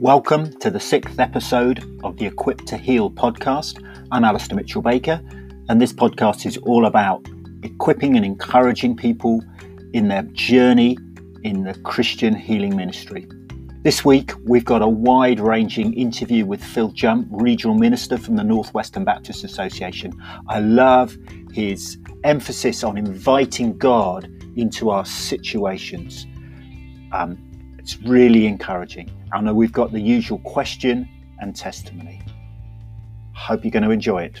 Welcome to the sixth episode of the Equipped to Heal podcast. I'm Alistair Mitchell Baker, and this podcast is all about equipping and encouraging people in their journey in the Christian healing ministry. This week, we've got a wide ranging interview with Phil Jump, Regional Minister from the Northwestern Baptist Association. I love his emphasis on inviting God into our situations. Um, it's really encouraging. I know we've got the usual question and testimony. Hope you're going to enjoy it.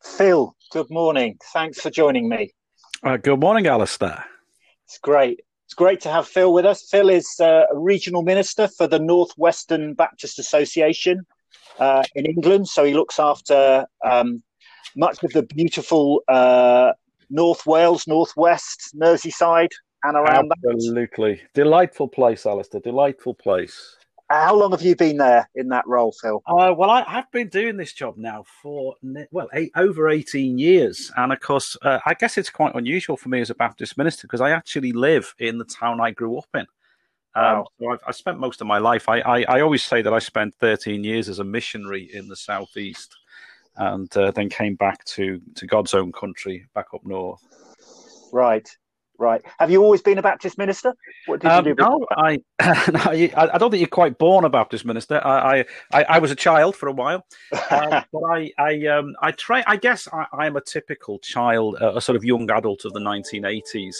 Phil, good morning. Thanks for joining me. Uh, good morning, Alistair. It's great. It's great to have Phil with us. Phil is uh, a regional minister for the Northwestern Baptist Association uh, in England. So he looks after um, much of the beautiful uh, North Wales, Northwest, Merseyside, and around that. Absolutely. That. Delightful place, Alistair. Delightful place. How long have you been there in that role, Phil? Uh, well, I, have been doing this job now for well eight, over eighteen years, and of course, uh, I guess it's quite unusual for me as a Baptist minister because I actually live in the town I grew up in. Um, wow. so I've, I spent most of my life. I, I, I always say that I spent thirteen years as a missionary in the southeast and uh, then came back to, to God's own country back up north. Right, right. Have you always been a Baptist minister? What did um, you do? No, I, no, I don't think you're quite born a Baptist minister. I, I, I was a child for a while, um, but I, I, um, I try. I guess I, am a typical child, a sort of young adult of the 1980s,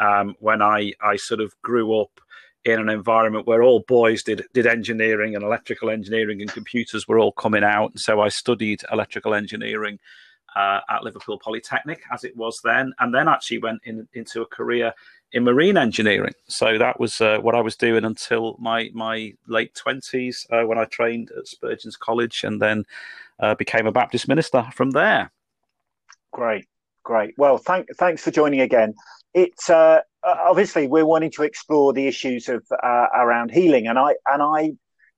um, when I, I sort of grew up in an environment where all boys did did engineering and electrical engineering and computers were all coming out. And so I studied electrical engineering uh, at Liverpool Polytechnic as it was then, and then actually went in, into a career in marine engineering. So that was uh, what I was doing until my my late twenties uh, when I trained at Spurgeon's College, and then uh, became a Baptist minister from there. Great, great. Well, thank, thanks for joining again. Uh, uh, obviously we're wanting to explore the issues of uh, around healing, and I and I,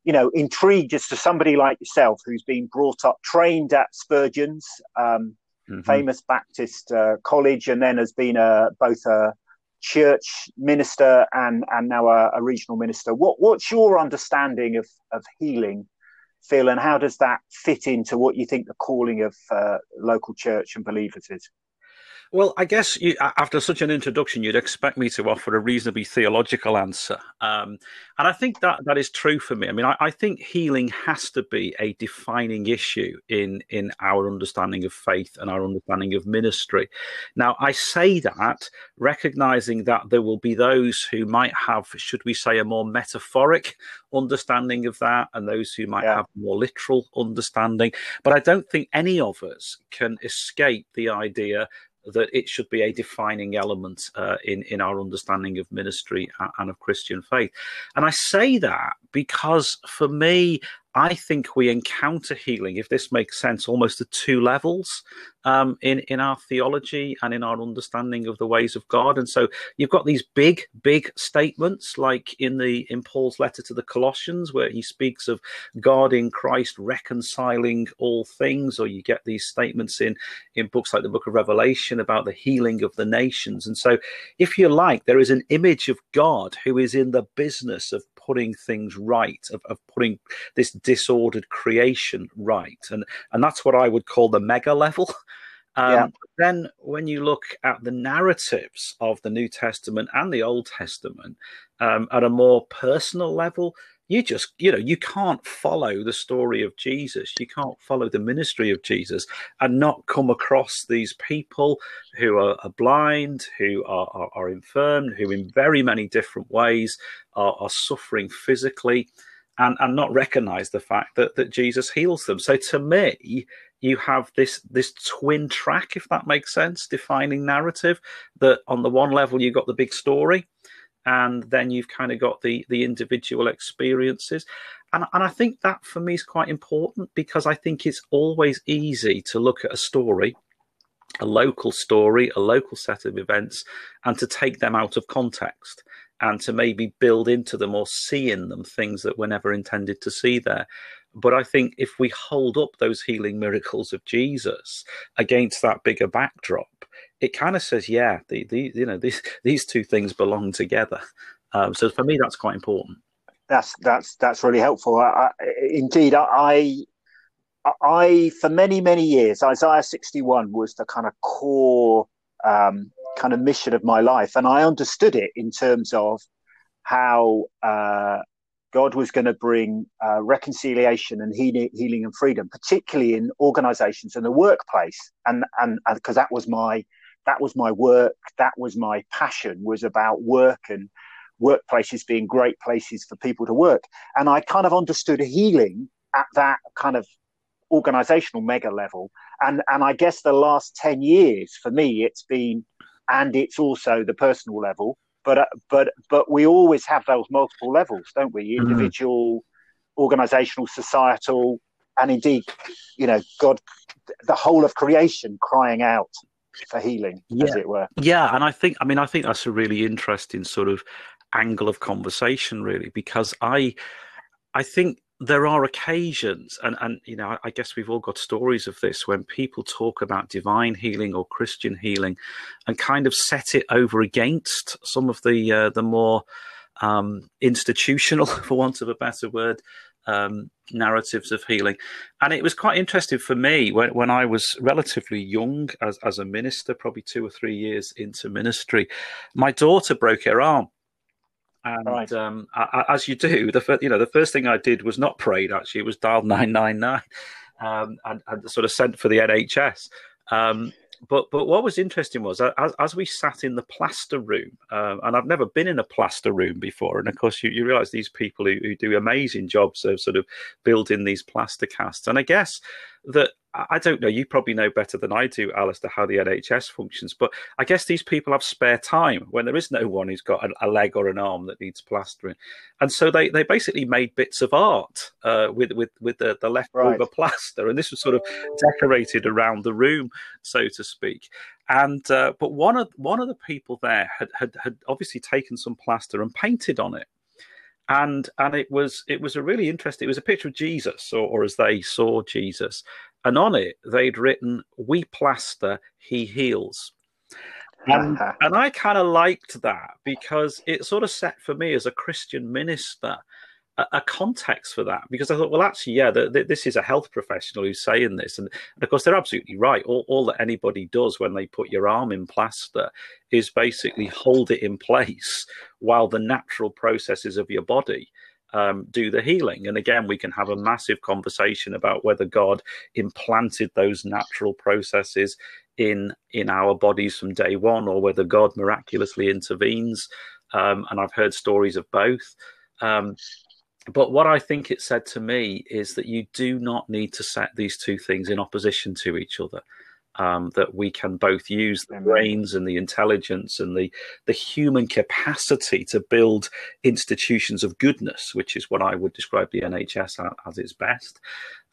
you know, intrigued as to somebody like yourself who's been brought up, trained at Spurgeon's, um, mm-hmm. famous Baptist uh, college, and then has been a both a church minister and and now a, a, regional minister. What what's your understanding of of healing, Phil, and how does that fit into what you think the calling of uh, local church and believers is? Well, I guess you, after such an introduction, you'd expect me to offer a reasonably theological answer. Um, and I think that that is true for me. I mean, I, I, think healing has to be a defining issue in, in our understanding of faith and our understanding of ministry. Now, I say that recognizing that there will be those who might have, should we say, a more metaphoric understanding of that and those who might yeah. have more literal understanding. But I don't think any of us can escape the idea that it should be a defining element uh, in in our understanding of ministry and of Christian faith. And I say that because for me, I think we encounter healing, if this makes sense, almost at two levels um, in in our theology and in our understanding of the ways of God. And so you've got these big, big statements, like in the in Paul's letter to the Colossians, where he speaks of God in Christ reconciling all things, or you get these statements in in books like the Book of Revelation about the healing of the nations. And so, if you like, there is an image of God who is in the business of putting things right, of, of putting this disordered creation right. And, and that's what I would call the mega level. Um, yeah. Then, when you look at the narratives of the New Testament and the Old Testament um, at a more personal level, you just you know you can't follow the story of jesus. You can't follow the ministry of jesus and not come across these people who are, are blind who are, are, are, infirm who in very many different ways are, are suffering physically and, and not recognize the fact that, that jesus heals them. So to me you have this this twin track if that makes sense defining narrative that on the one level you've got the big story and then you've kind of got the the individual experiences. And, and i think that for me is quite important because i think it's always easy to look at a story a local story a local set of events and to take them out of context and to maybe build into them or see in them things that were never intended to see there. But I think if we hold up those healing miracles of Jesus against that bigger backdrop, it kind of says, yeah, the, the you know these these two things belong together. Um, so for me, that's quite important. That's that's that's really helpful. I, I, indeed, I I for many many years Isaiah sixty one was the kind of core um, kind of mission of my life, and I understood it in terms of how uh, God was going to bring uh, reconciliation and healing, healing and freedom, particularly in organisations and the workplace, and and because that was my that was my work, that was my passion, was about work and workplaces being great places for people to work. And I kind of understood healing at that kind of organizational mega level. And, and I guess the last 10 years for me, it's been, and it's also the personal level, but, uh, but, but we always have those multiple levels, don't we? Mm-hmm. Individual, mm. organizational, societal, and indeed, you know, God, the whole of creation crying out for healing, yeah. as it were. Yeah, and I think, I mean, I think that's a really interesting sort of angle of conversation really because i i think there are occasions and and you know i guess we've all got stories of this when people talk about divine healing or christian healing and kind of set it over against some of the uh, the more um, institutional for want of a better word um, narratives of healing. And it was quite interesting for me when, when I was relatively young as, as a minister, probably two or three years into ministry. My daughter broke her arm. And right. um, I, as you do, the you know the first thing I did was not prayed. Actually, it was dialed nine nine nine, um, and, and sort of sent for the NHS. Um, but but what was interesting was as, as we sat in the plaster room, um, and I've never been in a plaster room before, and of course you, you realise these people who, who do amazing jobs of sort of building these plaster casts, and I guess that I don't know. You probably know better than I do, Alistair, how the NHS functions. But I guess these people have spare time when there is no one who's got a, leg or an arm that needs plastering, and so they, they basically made bits of art uh, with with with the, the leftover right. plaster, and this was sort of decorated around the room, so to speak. And uh, but one of one of the people there had, had had obviously taken some plaster and painted on it and and it was it was a really interesting. It was a picture of Jesus, or, or as they saw Jesus, and on it they'd written, "We plaster, He heals." And, uh-huh. and I kind of liked that because it sort of set for me as a Christian minister a, context for that because I thought, well, actually, yeah, the, the, this is a health professional who's saying this, and, and, of course they're absolutely right. All, all that anybody does when they put your arm in plaster is basically hold it in place while the natural processes of your body um, do the healing. And again, we can have a massive conversation about whether God implanted those natural processes in in our bodies from day one, or whether God miraculously intervenes. Um, and I've heard stories of both. Um, but what I think it said to me is that you do not need to set these two things in opposition to each other. Um, that we can both use the brains and the intelligence and the the human capacity to build institutions of goodness, which is what I would describe the NHS as, as its best,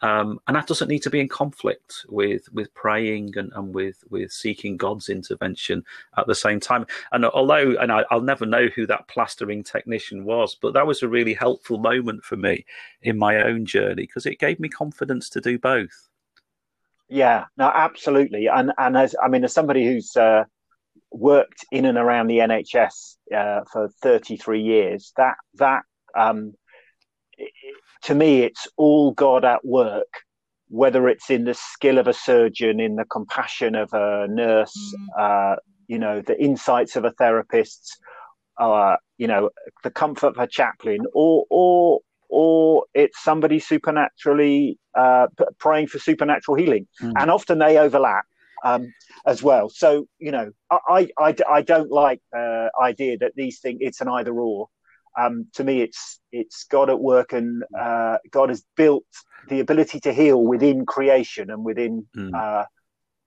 um, and that doesn't need to be in conflict with with praying and, and with with seeking God's intervention at the same time. And although, and I, will never know who that plastering technician was, but that was a really helpful moment for me in my own journey because it gave me confidence to do both. Yeah, no, absolutely. And and as I mean, as somebody who's uh, worked in and around the NHS uh, for 33 years, that that um, to me, it's all God at work, whether it's in the skill of a surgeon, in the compassion of a nurse, mm. uh, you know, the insights of a therapist, uh, you know, the comfort of a chaplain, or or or it's somebody supernaturally uh, praying for supernatural healing, mm. and often they overlap. Um, as well, so you know, I, I, I don't like the idea that these things it's an either or um, to me, it's it's God at work, and uh, God has built the ability to heal within creation and within mm. uh,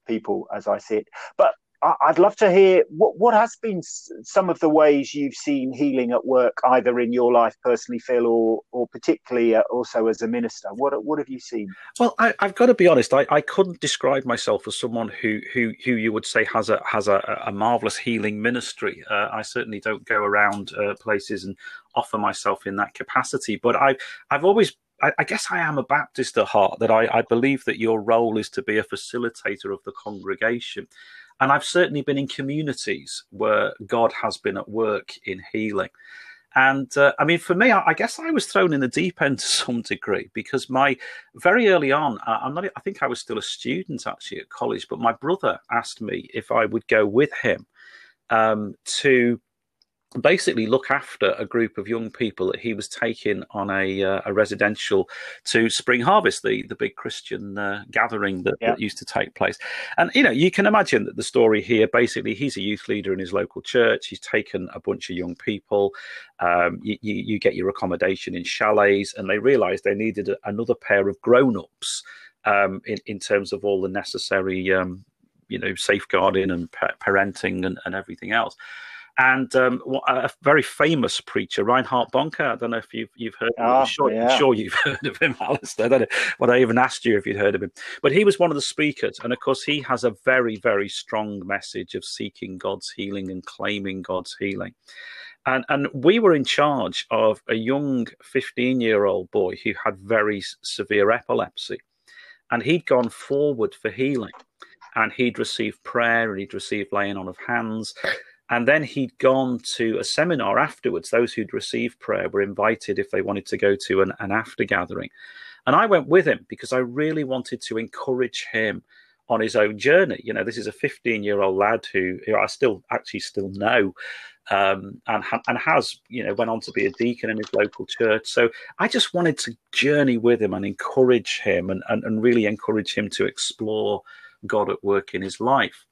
people, as I see it. But I'd love to hear what what has been some of the ways you've seen healing at work, either in your life personally, Phil, or or particularly uh, also as a minister. What what have you seen? Well, I, have got to be honest. I, I couldn't describe myself as someone who who who you would say has a has a, a marvelous healing ministry. Uh, I certainly don't go around uh, places and offer myself in that capacity. But I've I've always I, guess I am a Baptist at heart. That I, I believe that your role is to be a facilitator of the congregation And I've certainly been in communities where God has been at work in healing. And uh, I mean, for me, I, I, guess I was thrown in the deep end to some degree because my very early on, I, I'm not, I think I was still a student actually at college, but my brother asked me if I would go with him um, to basically look after a group of young people that he was taking on a, uh, a residential to Spring Harvest, the, the big Christian uh, gathering that, yeah. that, used to take place. And, you know, you can imagine that the story here basically, he's a youth leader in his local church. He's taken a bunch of young people. Um, you, you, you, get your accommodation in chalets, and they realized they needed another pair of grown ups. Um, in, in terms of all the necessary, um, you know, safeguarding and parenting and, and everything else and um, a very famous preacher, Reinhard Bonnke. I don't know if you've you've heard. Oh, sure, yeah. sure you've heard of him, Alistair. I don't know what I even asked you if you'd heard of him, but he was one of the speakers, and of course he has a very very strong message of seeking God's healing and claiming God's healing. And, and we were in charge of a young 15 year old boy who had very severe epilepsy. And he'd gone forward for healing. And he'd received prayer and he'd received laying on of hands. And then he'd gone to a seminar afterwards. Those who'd received prayer were invited if they wanted to go to an, an after gathering. And I went with him because I really wanted to encourage him on his own journey. You know, this is a 15 year old lad who, who, I still actually still know. Um, and and has you know went on to be a deacon in his local church. So I just wanted to journey with him and encourage him and, and, and really encourage him to explore God at work in his life.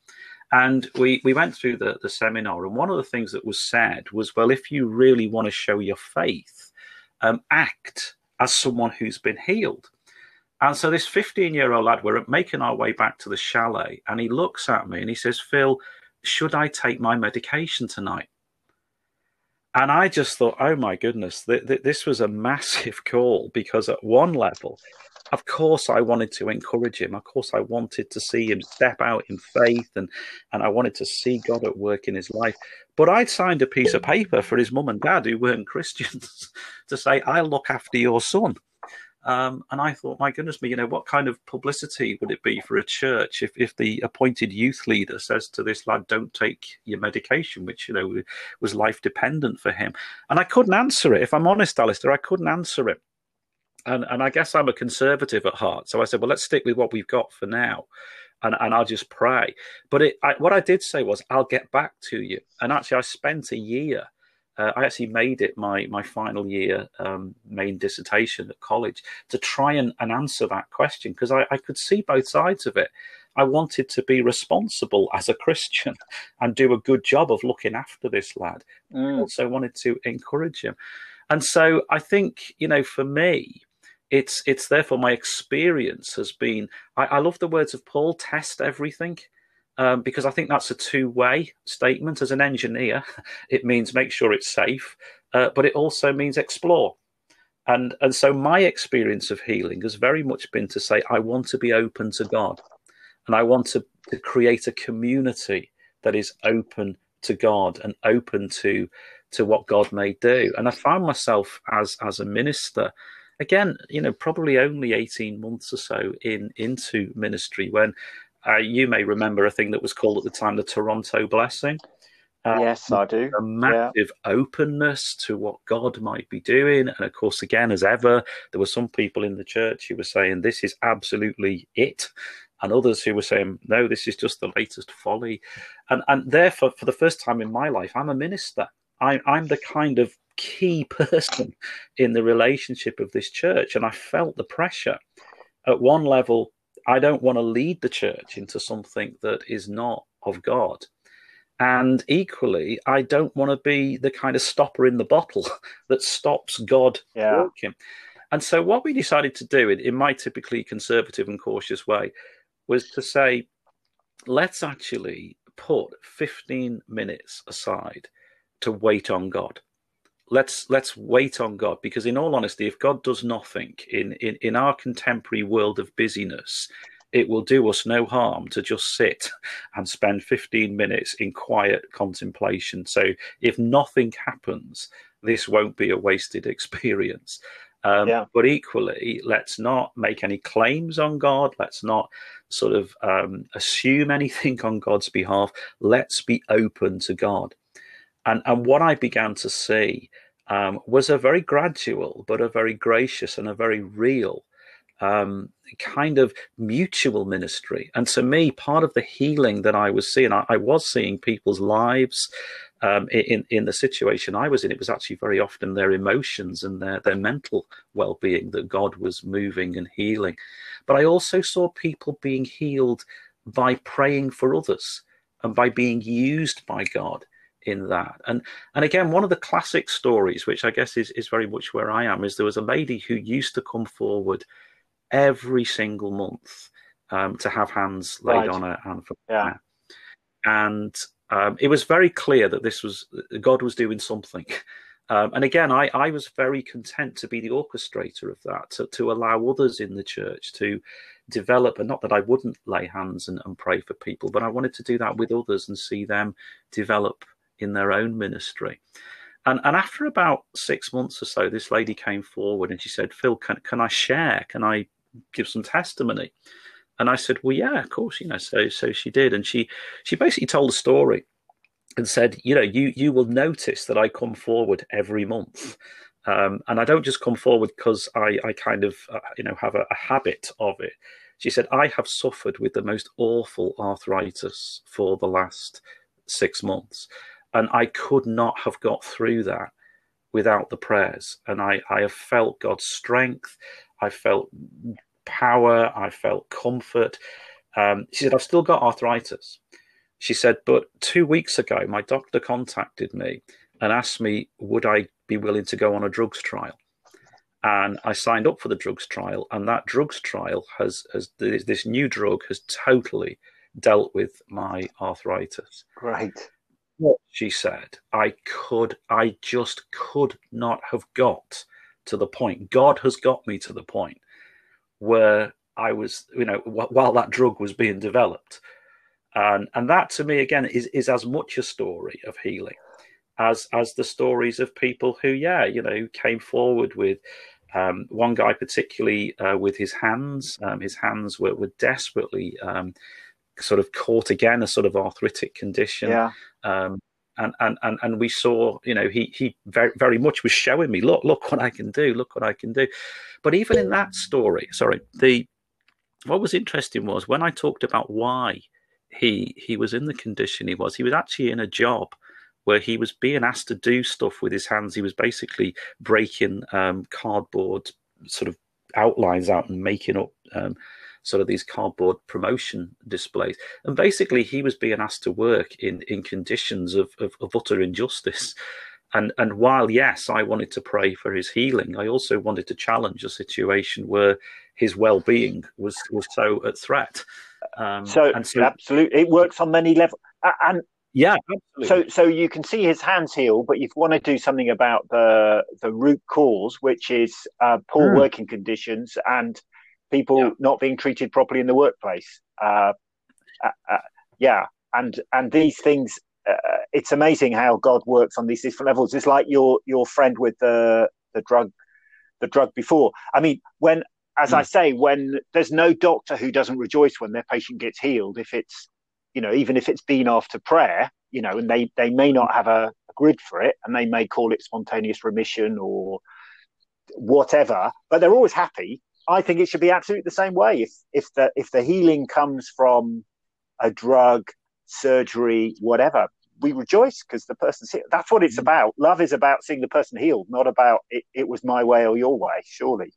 And we, we went through the, the seminar, and one of the things that was said was, well, if you really want to show your faith, um, act as someone who's been healed. And so this 15 year old lad, we're making our way back to the chalet, and he looks at me and he says, Phil, should I take my medication tonight? And I just thought, oh my goodness, th- th- this was a massive call because at one level, of course I wanted to encourage him. Of course I wanted to see him step out in faith and, and I wanted to see God at work in his life. But I'd signed a piece of paper for his mum and dad who weren't Christians to say, I'll look after your son. Um, and I thought, my goodness me, you know, what kind of publicity would it be for a church if, if the appointed youth leader says to this lad, don't take your medication, which, you know, was life dependent for him? And I couldn't answer it. If I'm honest, Alistair, I couldn't answer it and and I guess I'm a conservative at heart. So I said, well, let's stick with what we've got for now, and and I'll just pray. But it, I, what I did say was, I'll get back to you. And actually, I spent a year. Uh, I actually made it my my final year um, main dissertation at college to try and, and answer that question because I, I could see both sides of it. I wanted to be responsible as a Christian and do a good job of looking after this lad. Mm. I also wanted to encourage him. And so I think, you know, for me, it's it's therefore my experience has been I, I love the words of Paul test everything um, because I think that's a two way statement. As an engineer it means make sure it's safe uh, but it also means explore. And and so my experience of healing has very much been to say I want to be open to God and I want to, to create a community that is open to God and open to to what God may do. And I found myself as as a minister again, you know, probably only 18 months or so in into ministry when uh, you may remember a thing that was called at the time the Toronto blessing. Uh, yes, I do. A massive yeah. openness to what God might be doing. And of course, again, as ever, there were some people in the church who were saying, this is absolutely it. And others who were saying, no, this is just the latest folly. And, and therefore, for the first time in my life, I'm a minister. I, I'm the kind of key person in the relationship of this church. And I felt the pressure. At one level, I don't want to lead the church into something that is not of God. And equally, I don't want to be the kind of stopper in the bottle that stops God yeah. working. And so, what we decided to do in, in my typically conservative and cautious way was to say, let's actually put 15 minutes aside to wait on God let's let's wait on God because in all honesty, if God does nothing in, in, in our contemporary world of busyness, it will do us no harm to just sit and spend 15 minutes in quiet contemplation. So if nothing happens, this won't be a wasted experience. Um, yeah. But equally, let's not make any claims on God. Let's not sort of um, assume anything on God's behalf. Let's be open to God. And, and what I began to see um, was a very gradual, but a very gracious and a very real um, kind of mutual ministry. And to me, part of the healing that I was seeing, I, I was seeing people's lives um, in in the situation I was in. It was actually very often their emotions and their their mental well being that God was moving and healing. But I also saw people being healed by praying for others and by being used by God in that. And and again, one of the classic stories, which I guess is, is very much where I am, is there was a lady who used to come forward every single month um, to have hands laid right. on her and for yeah. And um, it was very clear that this was God was doing something. Um, and again, I, I was very content to be the orchestrator of that, to, to allow others in the church to develop, and not that I wouldn't lay hands and, and pray for people, but I wanted to do that with others and see them develop in their own ministry. And, and after about six months or so, this lady came forward and she said, Phil, can, can I share? Can I give some testimony? And I said, well, yeah, of course, you know. So so she did, and she she basically told a story and said, you know, you you will notice that I come forward every month. Um, and I don't just come forward because I, I kind of, uh, you know, have a, a habit of it. She said, I have suffered with the most awful arthritis for the last six months. And I could not have got through that without the prayers. And I, I have felt God's strength. I felt power. I felt comfort. Um, she said, I've still got arthritis. She said, but two weeks ago, my doctor contacted me and asked me, would I be willing to go on a drugs trial? And I signed up for the drugs trial, and that drugs trial has, has this new drug has totally dealt with my arthritis. Great. What she said, I could, I just could not have got to the point. God has got me to the point where I was, you know, while that drug was being developed. And, and that to me, again, is, is as much a story of healing as, as the stories of people who, yeah, you know, came forward with um, one guy, particularly uh, with his hands. Um, his hands were, were desperately um, sort of caught again, a sort of arthritic condition. Yeah. Um, and, and, and, and we saw, you know, he, he very, very much was showing me, look, look what I can do, look what I can do. But even in that story, sorry, the what was interesting was when I talked about why he he was in the condition he was, he was actually in a job where he was being asked to do stuff with his hands. He was basically breaking um, cardboard sort of outlines out and making up um, sort of these cardboard promotion displays. And basically, he was being asked to work in, in conditions of, of, of utter injustice. And, and while, yes, I wanted to pray for his healing, I also wanted to challenge a situation where his well being was, was so at threat. Um, so, so, absolutely, it works on many levels. And yeah, absolutely. so so you can see his hands heal, but you want to do something about the the root cause, which is uh, poor mm. working conditions and people yeah. not being treated properly in the workplace. Uh, uh, uh yeah, and and these things. Uh, it's amazing how God works on these different levels. It's like your your friend with the the drug, the drug before. I mean, when as mm. I hmm. say, when there's no doctor who doesn't rejoice when their patient gets healed, if it's you know even if it's been after prayer, you know, and they they may not have a, a grid for it, and they may call it spontaneous remission or whatever, but they're always happy I think it should be absolutely the same way. If if the if the healing comes from a drug, surgery, whatever, we rejoice because the person's healed. That's what it's mm. about. Love is about seeing the person healed, not about it, it was my way or your way. Surely.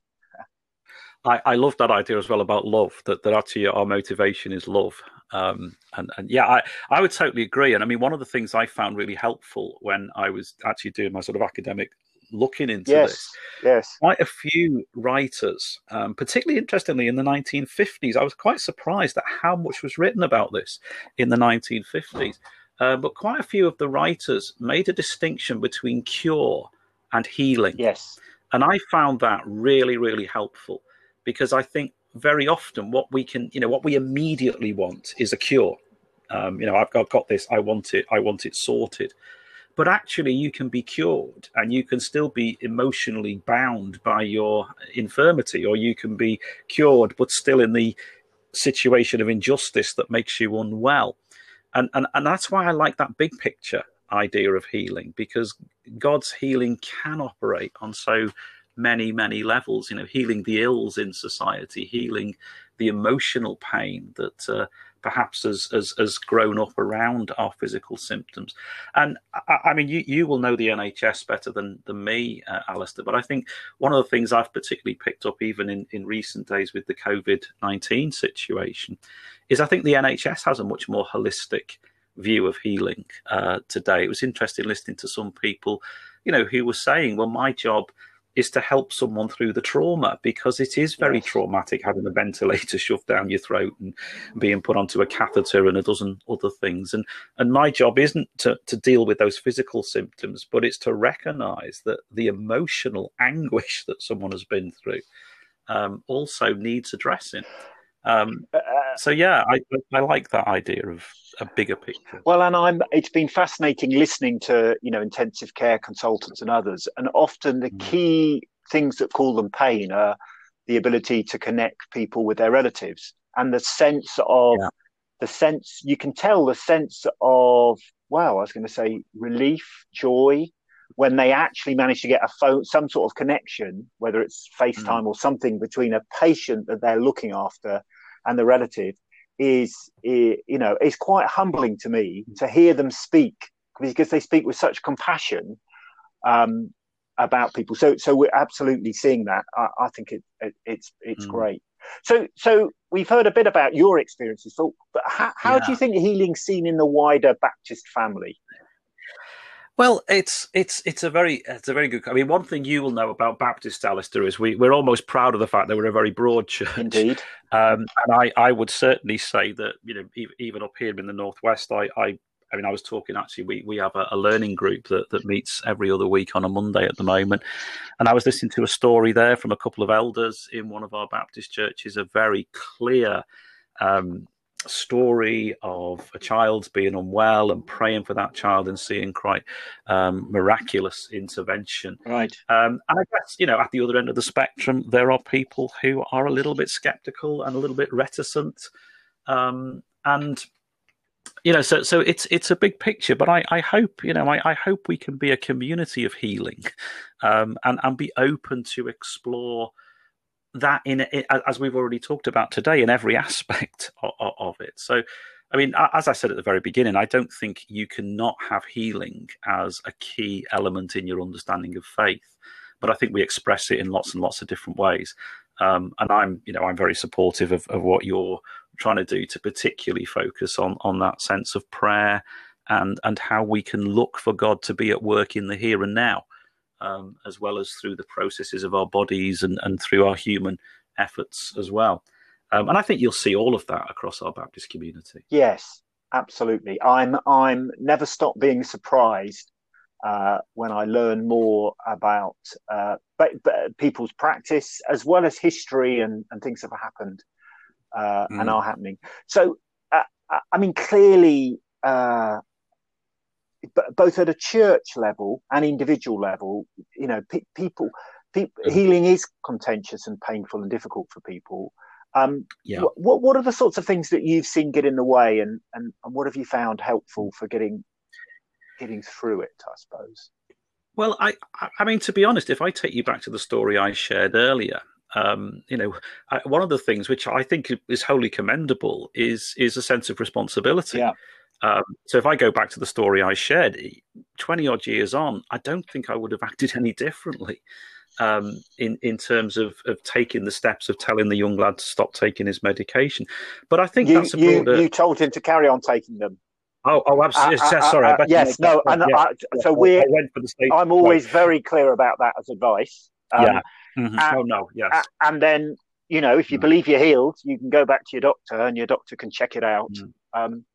I, I love that idea as well about love. That that actually our motivation is love. Um, and, and yeah, I, I would totally agree. And I mean, one of the things I found really helpful when I was actually doing my sort of academic looking into yes, this. Yes. Quite a few writers, um, particularly interestingly in the 1950s, I was quite surprised at how much was written about this in the 1950s. Uh, but quite a few of the writers made a distinction between cure and healing. Yes. And I found that really, really helpful because I think very often what we can, you know, what we immediately want is a cure. Um, you know, I've got, got this, I want it, I want it sorted. But actually you can be cured and you can still be emotionally bound by your infirmity, or you can be cured but still in the situation of injustice that makes you unwell. And, and, and that's why I like that big picture idea of healing because God's healing can operate on so many, many levels. You know, healing the ills in society, healing the emotional pain that uh, perhaps has, has, grown up around our physical symptoms. And I, I, mean, you, you will know the NHS better than, than me, uh, Alistair, but I think one of the things I've particularly picked up even in, in recent days with the COVID 19 situation is I think the NHS has a much more holistic view of healing uh, today. It was interesting listening to some people, you know, who were saying, well, my job is to help someone through the trauma because it is very yes. traumatic having a ventilator shoved down your throat and being put onto a catheter and a dozen other things. And and my job isn't to, to deal with those physical symptoms, but it's to recognize that the emotional anguish that someone has been through um, also needs addressing. Um, uh, so yeah, I, I like that idea of a bigger picture. Well, and I'm. It's been fascinating listening to you know intensive care consultants and others, and often the mm. key things that call them pain are the ability to connect people with their relatives and the sense of yeah. the sense you can tell the sense of wow, I was going to say relief, joy, when they actually manage to get a phone, some sort of connection, whether it's FaceTime mm. or something between a patient that they're looking after and the relative, is, is you know is quite humbling to me to hear them speak because they speak with such compassion um, about people. So so we're absolutely seeing that. I, I think it, it, it's it's mm. great. So so we've heard a bit about your experiences, but how, how yeah. do you think healing's seen in the wider Baptist family? Well, it's it's it's a very it's a very good. I mean, one thing you will know about Baptist Alistair is we we're almost proud of the fact that we're a very broad church. Indeed, um, and I I would certainly say that you know even up here in the northwest, I I. I mean, I was talking actually. We, we have a, a learning group that, that meets every other week on a Monday at the moment, and I was listening to a story there from a couple of elders in one of our Baptist churches. A very clear um, story of a child being unwell and praying for that child and seeing quite um, miraculous intervention. Right. Um, and I guess, you know, at the other end of the spectrum, there are people who are a little bit skeptical and a little bit reticent. Um, and, you know, so so it's it's a big picture, but I, I hope, you know, I, I hope we can be a community of healing um, and, and be open to explore that in as we've already talked about today in every aspect of, of, it. So i mean as i said at the very beginning i don't think you cannot have healing as a key element in your understanding of faith but i think we express it in lots and lots of different ways. Um, and i'm you know i'm very supportive of, of what you're trying to do to particularly focus on on that sense of prayer and and how we can look for god to be at work in the here and now um, as well as through the processes of our bodies and, and through our human efforts as well. Um, and I think you'll see all of that across our Baptist community. Yes, absolutely. I'm I'm never stop being surprised uh, when I learn more about uh, people's practice as well as history and, and things that have happened uh, mm. and are happening. So, uh, I mean, clearly, uh, both at a church level and individual level, you know, pe- people, pe- healing is contentious and painful and difficult for people. Um, yeah. What What are the sorts of things that you've seen get in the way, and, and, and what have you found helpful for getting getting through it? I suppose. Well, I I mean, to be honest, if I take you back to the story I shared earlier, um, you know, I, one of the things which I think is wholly commendable is is a sense of responsibility. Yeah. Um, so if I go back to the story I shared, 20 odd years on, I don't think I would have acted any differently um, in, in terms of, of taking the steps of telling the young lad to stop taking his medication. But I think you, that's a broader... you, you told him to carry on taking them. Oh, oh, absolutely. Uh, uh, sorry. Uh, yes, no, and yeah, so we're. I'm always very clear about that as advice. Um, yeah. Mm-hmm. And, oh no. Yes. And then you know, if you mm. believe you're healed, you can go back to your doctor, and your doctor can check it out. Mm. Um,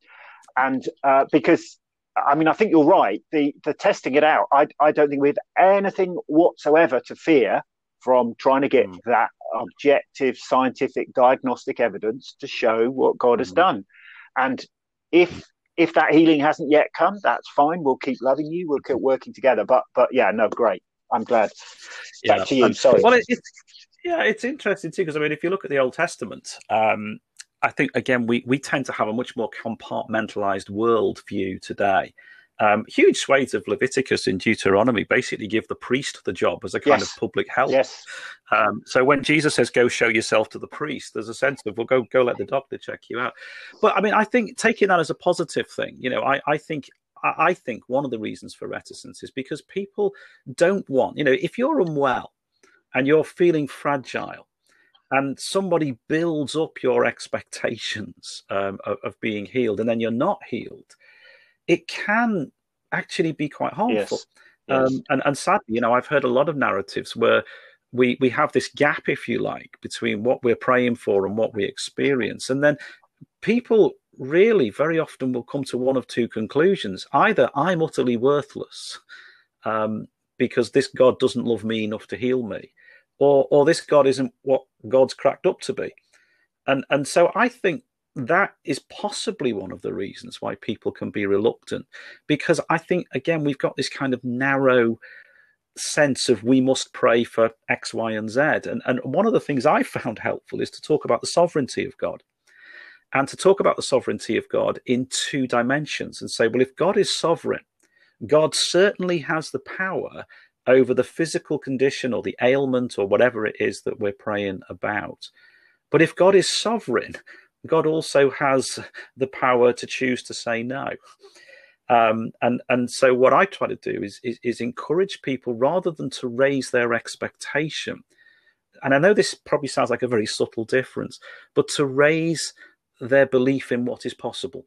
and uh, because I mean, I think you're right. The the testing it out, I I don't think we have anything whatsoever to fear from trying to get mm. that objective scientific diagnostic evidence to show what God mm. has done. And if if that healing hasn't yet come, that's fine. We'll keep loving you. We'll keep working together. But but yeah, no, great. I'm glad. Back yeah. to you. Sorry. Well, it's yeah, it's interesting too because I mean, if you look at the Old Testament, um, I think again we we tend to have a much more compartmentalized world view today. Um, huge swathes of Leviticus and Deuteronomy basically give the priest the job as a kind yes. of public help. Yes. Um, so when Jesus says, "Go show yourself to the priest," there's a sense of, "Well, go go let the doctor check you out." But I mean, I think taking that as a positive thing, you know, I I think I think one of the reasons for reticence is because people don't want, you know, if you're unwell and you're feeling fragile, and somebody builds up your expectations um, of, of, being healed, and then you're not healed, it can actually be quite harmful. Yes. Um, and, and sadly, you know, I've heard a lot of narratives where we we have this gap, if you like, between what we're praying for and what we experience, and then people really very often will come to one of two conclusions: either I'm utterly worthless um, because this God doesn't love me enough to heal me, or or this God isn't what God's cracked up to be, and and so I think that is possibly one of the reasons why people can be reluctant because I think again we've got this kind of narrow sense of we must pray for X, Y, and Z. And, and one of the things I found helpful is to talk about the sovereignty of God and to talk about the sovereignty of God in two dimensions and say, well, if God is sovereign, God certainly has the power over the physical condition or the ailment or whatever it is that we're praying about. But if God is sovereign, God also has the power to choose to say no. Um, and and so what I try to do is, is, is encourage people rather than to raise their expectation. And I know this probably sounds like a very subtle difference, but to raise their belief in what is possible,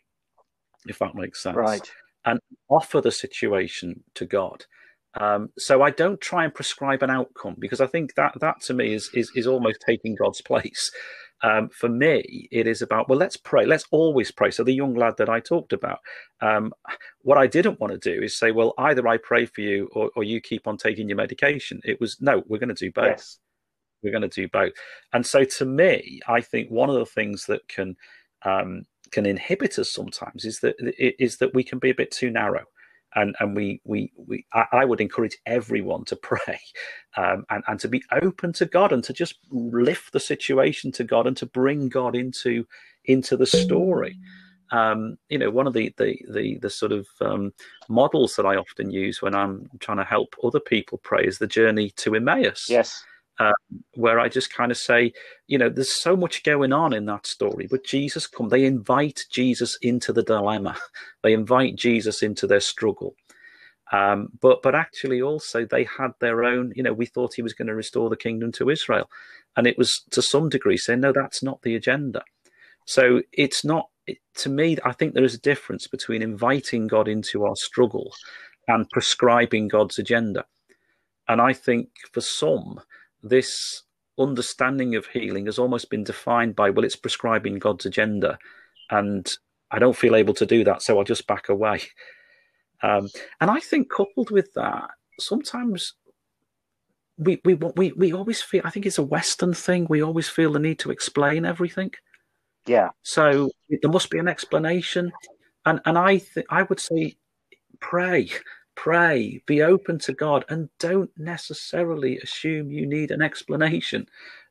if that makes sense, right? And offer the situation to God. Um, so I don't try and prescribe an outcome because I think that that to me is is, is almost taking God's place. Um, for me, it is about, well, let's pray. Let's always pray. So, the young lad that I talked about, um, what I didn't want to do is say, well, either I pray for you or, or you keep on taking your medication. It was, no, we're going to do both. Yes. We're going to do both. And so, to me, I think one of the things that can, um, can inhibit us sometimes is that is that we can be a bit too narrow and and we we we I, I would encourage everyone to pray um, and and to be open to God and to just lift the situation to God and to bring God into into the story. Um, you know, one of the the the, the sort of um, models that I often use when I'm trying to help other people pray is the journey to Emmaus. Yes um, where I just kind of say, you know, there's so much going on in that story, but Jesus come. They invite Jesus into the dilemma. They invite Jesus into their struggle. Um, but but actually also they had their own. You know, we thought he was going to restore the kingdom to Israel, and it was to some degree saying, no, that's not the agenda. So it's not. To me, I think there is a difference between inviting God into our struggle and prescribing God's agenda. And I think for some, this understanding of healing has almost been defined by, well, it's prescribing God's agenda. And I don't feel able to do that, so I'll just back away. Um, and I think coupled with that, sometimes we, we we we always feel. I think it's a Western thing. We always feel the need to explain everything. Yeah. So there must be an explanation, and and I think I would say, pray pray, be open to God, and don't necessarily assume you need an explanation.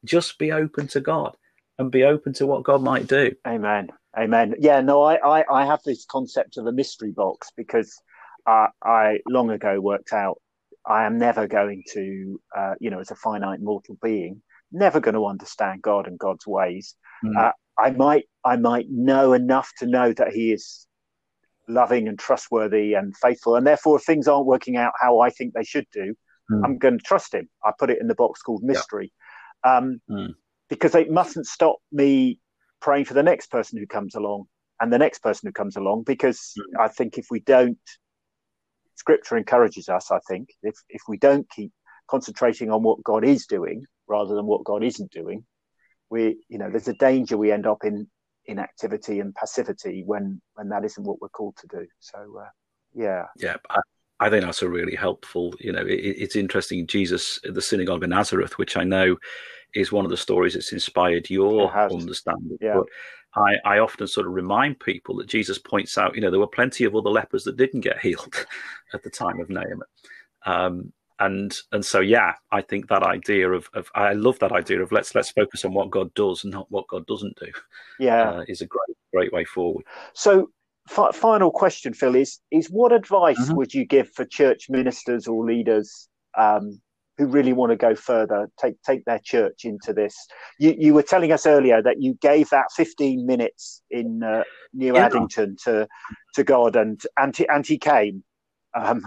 Just be open to God and be open to what God might do. Amen. Amen. Yeah, no, I, I, I have this concept of a mystery box because uh, I long ago worked out I am never going to, uh, you know, as a finite mortal being, never going to understand God and God's ways. Mm. Uh, I might, I might know enough to know that He is loving and trustworthy and faithful. And therefore, if things aren't working out how I think they should do, mm. I'm going to trust him. I put it in the box called mystery. Yeah. Um, mm. Because it mustn't stop me praying for the next person who comes along and the next person who comes along. Because mm. I think if we don't, scripture encourages us, I think, if, if we don't keep concentrating on what God is doing rather than what God isn't doing, we, you know, there's a danger we end up in inactivity and passivity when when that isn't what we're called to do. So uh, yeah, yeah. I, I, think that's a really helpful. You know, it, it's interesting. Jesus, the synagogue of Nazareth, which I know is one of the stories that's inspired your understanding. Yeah. I, I often sort of remind people that Jesus points out, you know, there were plenty of other lepers that didn't get healed at the time of Naaman. Um, and and so yeah, I think that idea of, of I love that idea of let's let's focus on what God does and not what God doesn't do. Yeah, uh, is a great great way forward. So f- final question, Phil, is is what advice mm-hmm. would you give for church ministers or leaders um, who really want to go further, take take their church into this. You, you were telling us earlier that you gave that 15 minutes in uh, New yeah. Addington to to God, and and he, and he came. Um,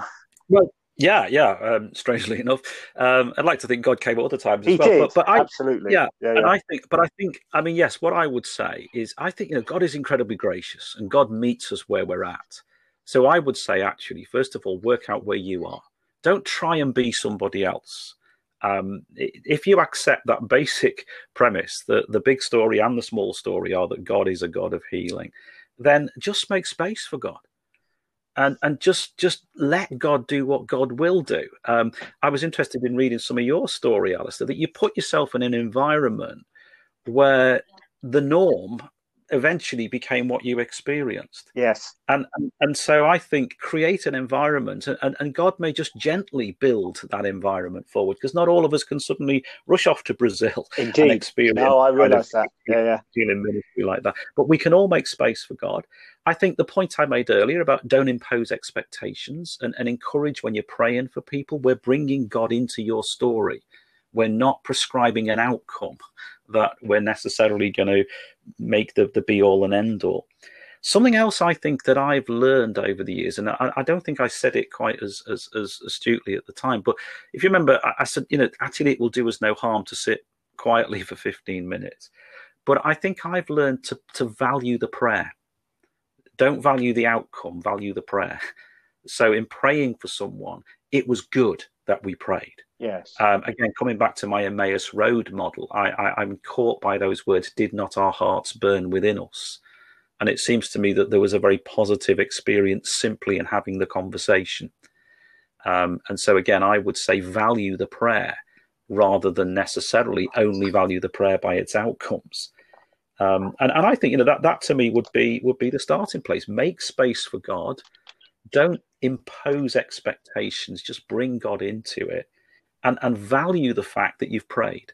well, yeah, yeah. Um, strangely enough, um, I'd like to think God came at other times as he well. Did. But, but I, absolutely, yeah, yeah, yeah. And I think, but I think, I mean, yes. What I would say is, I think you know, God is incredibly gracious, and God meets us where we're at. So I would say, actually, first of all, work out where you are don't try and be somebody else. Um, if you accept that basic premise that the big story and the small story are that God is a God of healing, then just make space for God. And and just just let God do what God will do. Um, I was interested in reading some of your story, Alistair, that you put yourself in an environment where the norm eventually became what you experienced. Yes. And and, and so I think create an environment and, and God may just gently build that environment forward because not all of us can suddenly rush off to Brazil Indeed. and experience. No, I realise that. Yeah, yeah. Healing ministry like that. But we can all make space for God. I think the point I made earlier about don't impose expectations and, and encourage when you're praying for people, we're bringing God into your story. We're not prescribing an outcome that we're necessarily going to make the, the be all and end all. Something else I think that I've learned over the years, and I, I don't think I said it quite as, as, as, astutely at the time, but if you remember, I, I said, you know, actually it will do us no harm to sit quietly for 15 minutes. But I think I've learned to, to value the prayer. Don't value the outcome, value the prayer. So in praying for someone, it was good that we prayed. Yes. Um, again, coming back to my Emmaus Road model, I, I, I'm caught by those words, did not our hearts burn within us? And it seems to me that there was a very positive experience simply in having the conversation. Um, and so, again, I would say value the prayer rather than necessarily only value the prayer by its outcomes. Um, and, and I think you know that that to me would be would be the starting place. Make space for God. Don't impose expectations. Just bring God into it and, and value the fact that you've prayed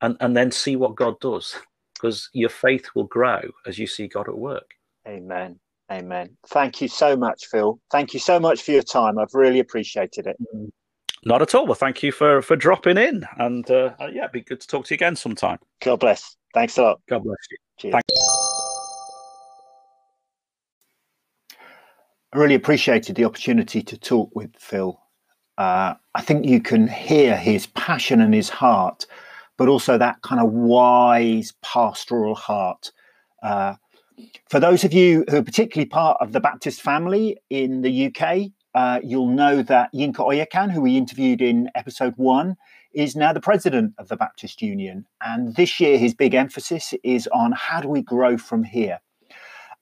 and, and then see what God does because your faith will grow as you see God at work. Amen. Amen. Thank you so much, Phil. Thank you so much for your time. I've really appreciated it. Not at all. Well, thank you for for dropping in, and uh, yeah, it'd be good to talk to you again sometime. God bless. Thanks a lot. God bless you. Cheers. I really appreciated the opportunity to talk with Phil uh, I think you can hear his passion and his heart, but also that kind of wise pastoral heart. Uh, for those of you who are particularly part of the Baptist family in the UK, uh, you'll know that Yinka Oyekan, who we interviewed in episode one, is now the president of the Baptist Union. And this year, his big emphasis is on how do we grow from here?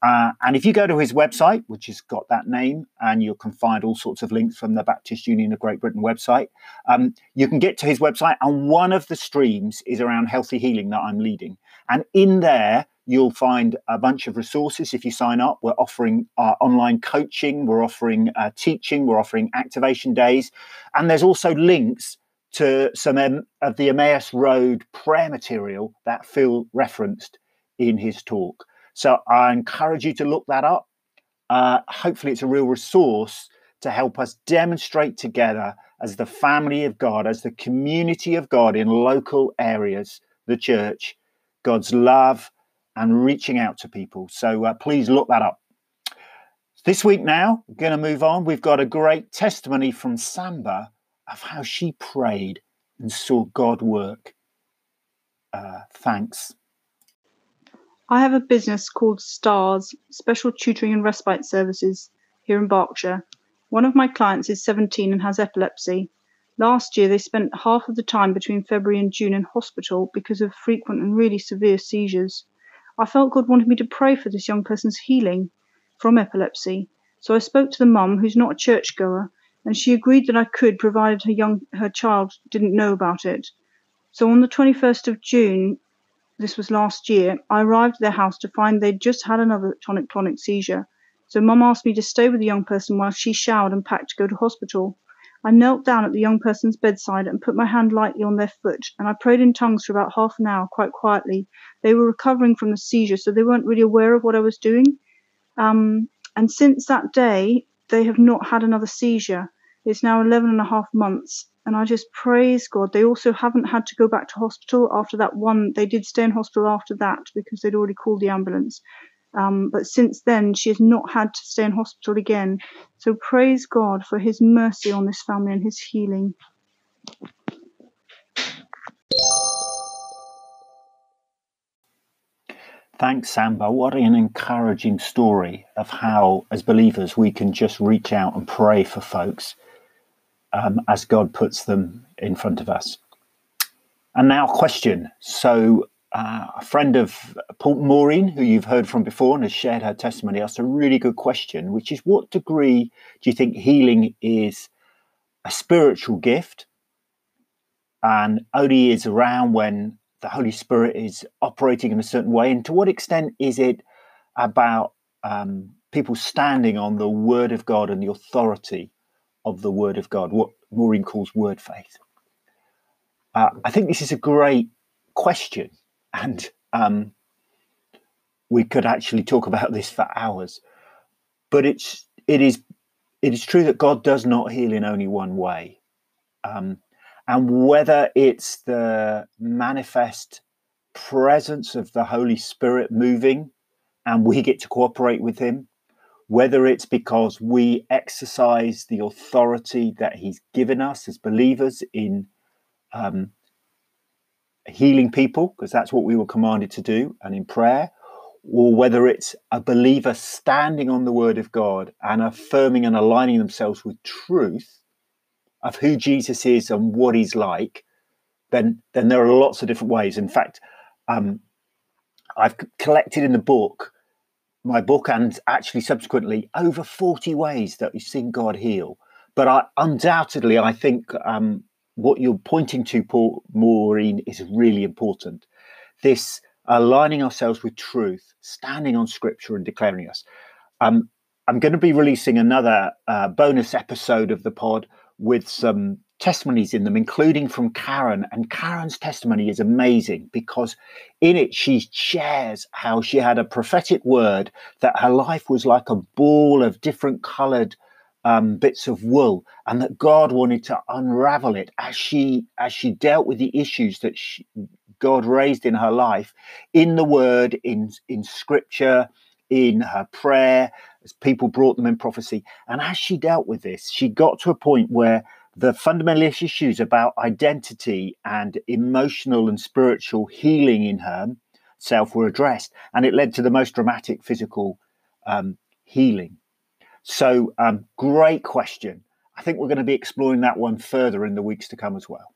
Uh, and if you go to his website, which has got that name, and you can find all sorts of links from the Baptist Union of Great Britain website, um, you can get to his website. And one of the streams is around healthy healing that I'm leading. And in there, you'll find a bunch of resources if you sign up. We're offering uh, online coaching, we're offering uh, teaching, we're offering activation days. And there's also links to some of the Emmaus Road prayer material that Phil referenced in his talk. So I encourage you to look that up. Uh, hopefully, it's a real resource to help us demonstrate together as the family of God, as the community of God in local areas, the church, God's love and reaching out to people. So uh, please look that up. This week now, we're going to move on. We've got a great testimony from Samba of how she prayed and saw God work. Uh, thanks. I have a business called STARS, Special Tutoring and Respite Services, here in Berkshire. One of my clients is 17 and has epilepsy. Last year, they spent half of the time between February and June in hospital because of frequent and really severe seizures. I felt God wanted me to pray for this young person's healing from epilepsy. So I spoke to the mum, who's not a churchgoer, and she agreed that I could, provided her young her child didn't know about it. So on the 21st of June, this was last year, I arrived at their house to find they'd just had another tonic clonic seizure. So mum asked me to stay with the young person while she showered and packed to go to hospital. I knelt down at the young person's bedside and put my hand lightly on their foot, and I prayed in tongues for about half an hour, quite quietly. They were recovering from the seizure, so they weren't really aware of what I was doing. Um, and since that day, they have not had another seizure. It's now 11 and a half months, and I just praise God. They also haven't had to go back to hospital after that one. They did stay in hospital after that because they'd already called the ambulance. Um, but since then, she has not had to stay in hospital again. So praise God for his mercy on this family and his healing. Thanks, Samba. What an encouraging story of how, as believers, we can just reach out and pray for folks um, as God puts them in front of us. And now, question. So, uh, a friend of Paul Maureen, who you've heard from before and has shared her testimony, asked a really good question, which is what degree do you think healing is a spiritual gift and only is around when the Holy Spirit is operating in a certain way? And to what extent is it about um, people standing on the Word of God and the authority of the Word of God, what Maureen calls word faith? Uh, I think this is a great question and um, we could actually talk about this for hours. But it's it is it is true that God does not heal in only one way, um, and whether it's the manifest presence of the Holy Spirit moving, and we get to cooperate with Him, whether it's because we exercise the authority that He's given us as believers in um, healing people, because that's what we were commanded to do, and in prayer, or whether it's a believer standing on the word of God and affirming and aligning themselves with truth of who Jesus is and what he's like, then then there are lots of different ways. In fact, um, I've collected in the book, my book, and actually subsequently over 40 ways that we've seen God heal. But I, undoubtedly, I think um, what you're pointing to, Paul Maureen, is really important. This aligning ourselves with truth, standing on scripture and declaring us. Um, I'm going to be releasing another uh, bonus episode of the pod with some testimonies in them, including from Karen. And Karen's testimony is amazing because in it she shares how she had a prophetic word that her life was like a ball of different colored um, bits of wool, and that God wanted to unravel it as she as she dealt with the issues that she, God raised in her life, in the Word, in in Scripture, in her prayer, as people brought them in prophecy, and as she dealt with this, she got to a point where the fundamental issues about identity and emotional and spiritual healing in herself were addressed, and it led to the most dramatic physical um, healing. So, um, great question. I think we're going to be exploring that one further in the weeks to come as well.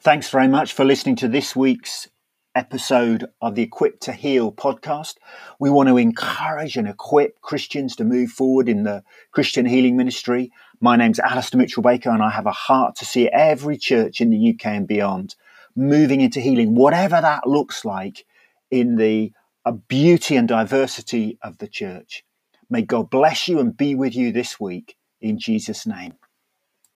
Thanks very much for listening to this week's episode of the Equip to Heal podcast. We want to encourage and equip Christians to move forward in the Christian healing ministry. My name's Alistair Mitchell Baker, and I have a heart to see every church in the UK and beyond moving into healing, whatever that looks like in the uh, beauty and diversity of the church. May God bless you and be with you this week in Jesus' name.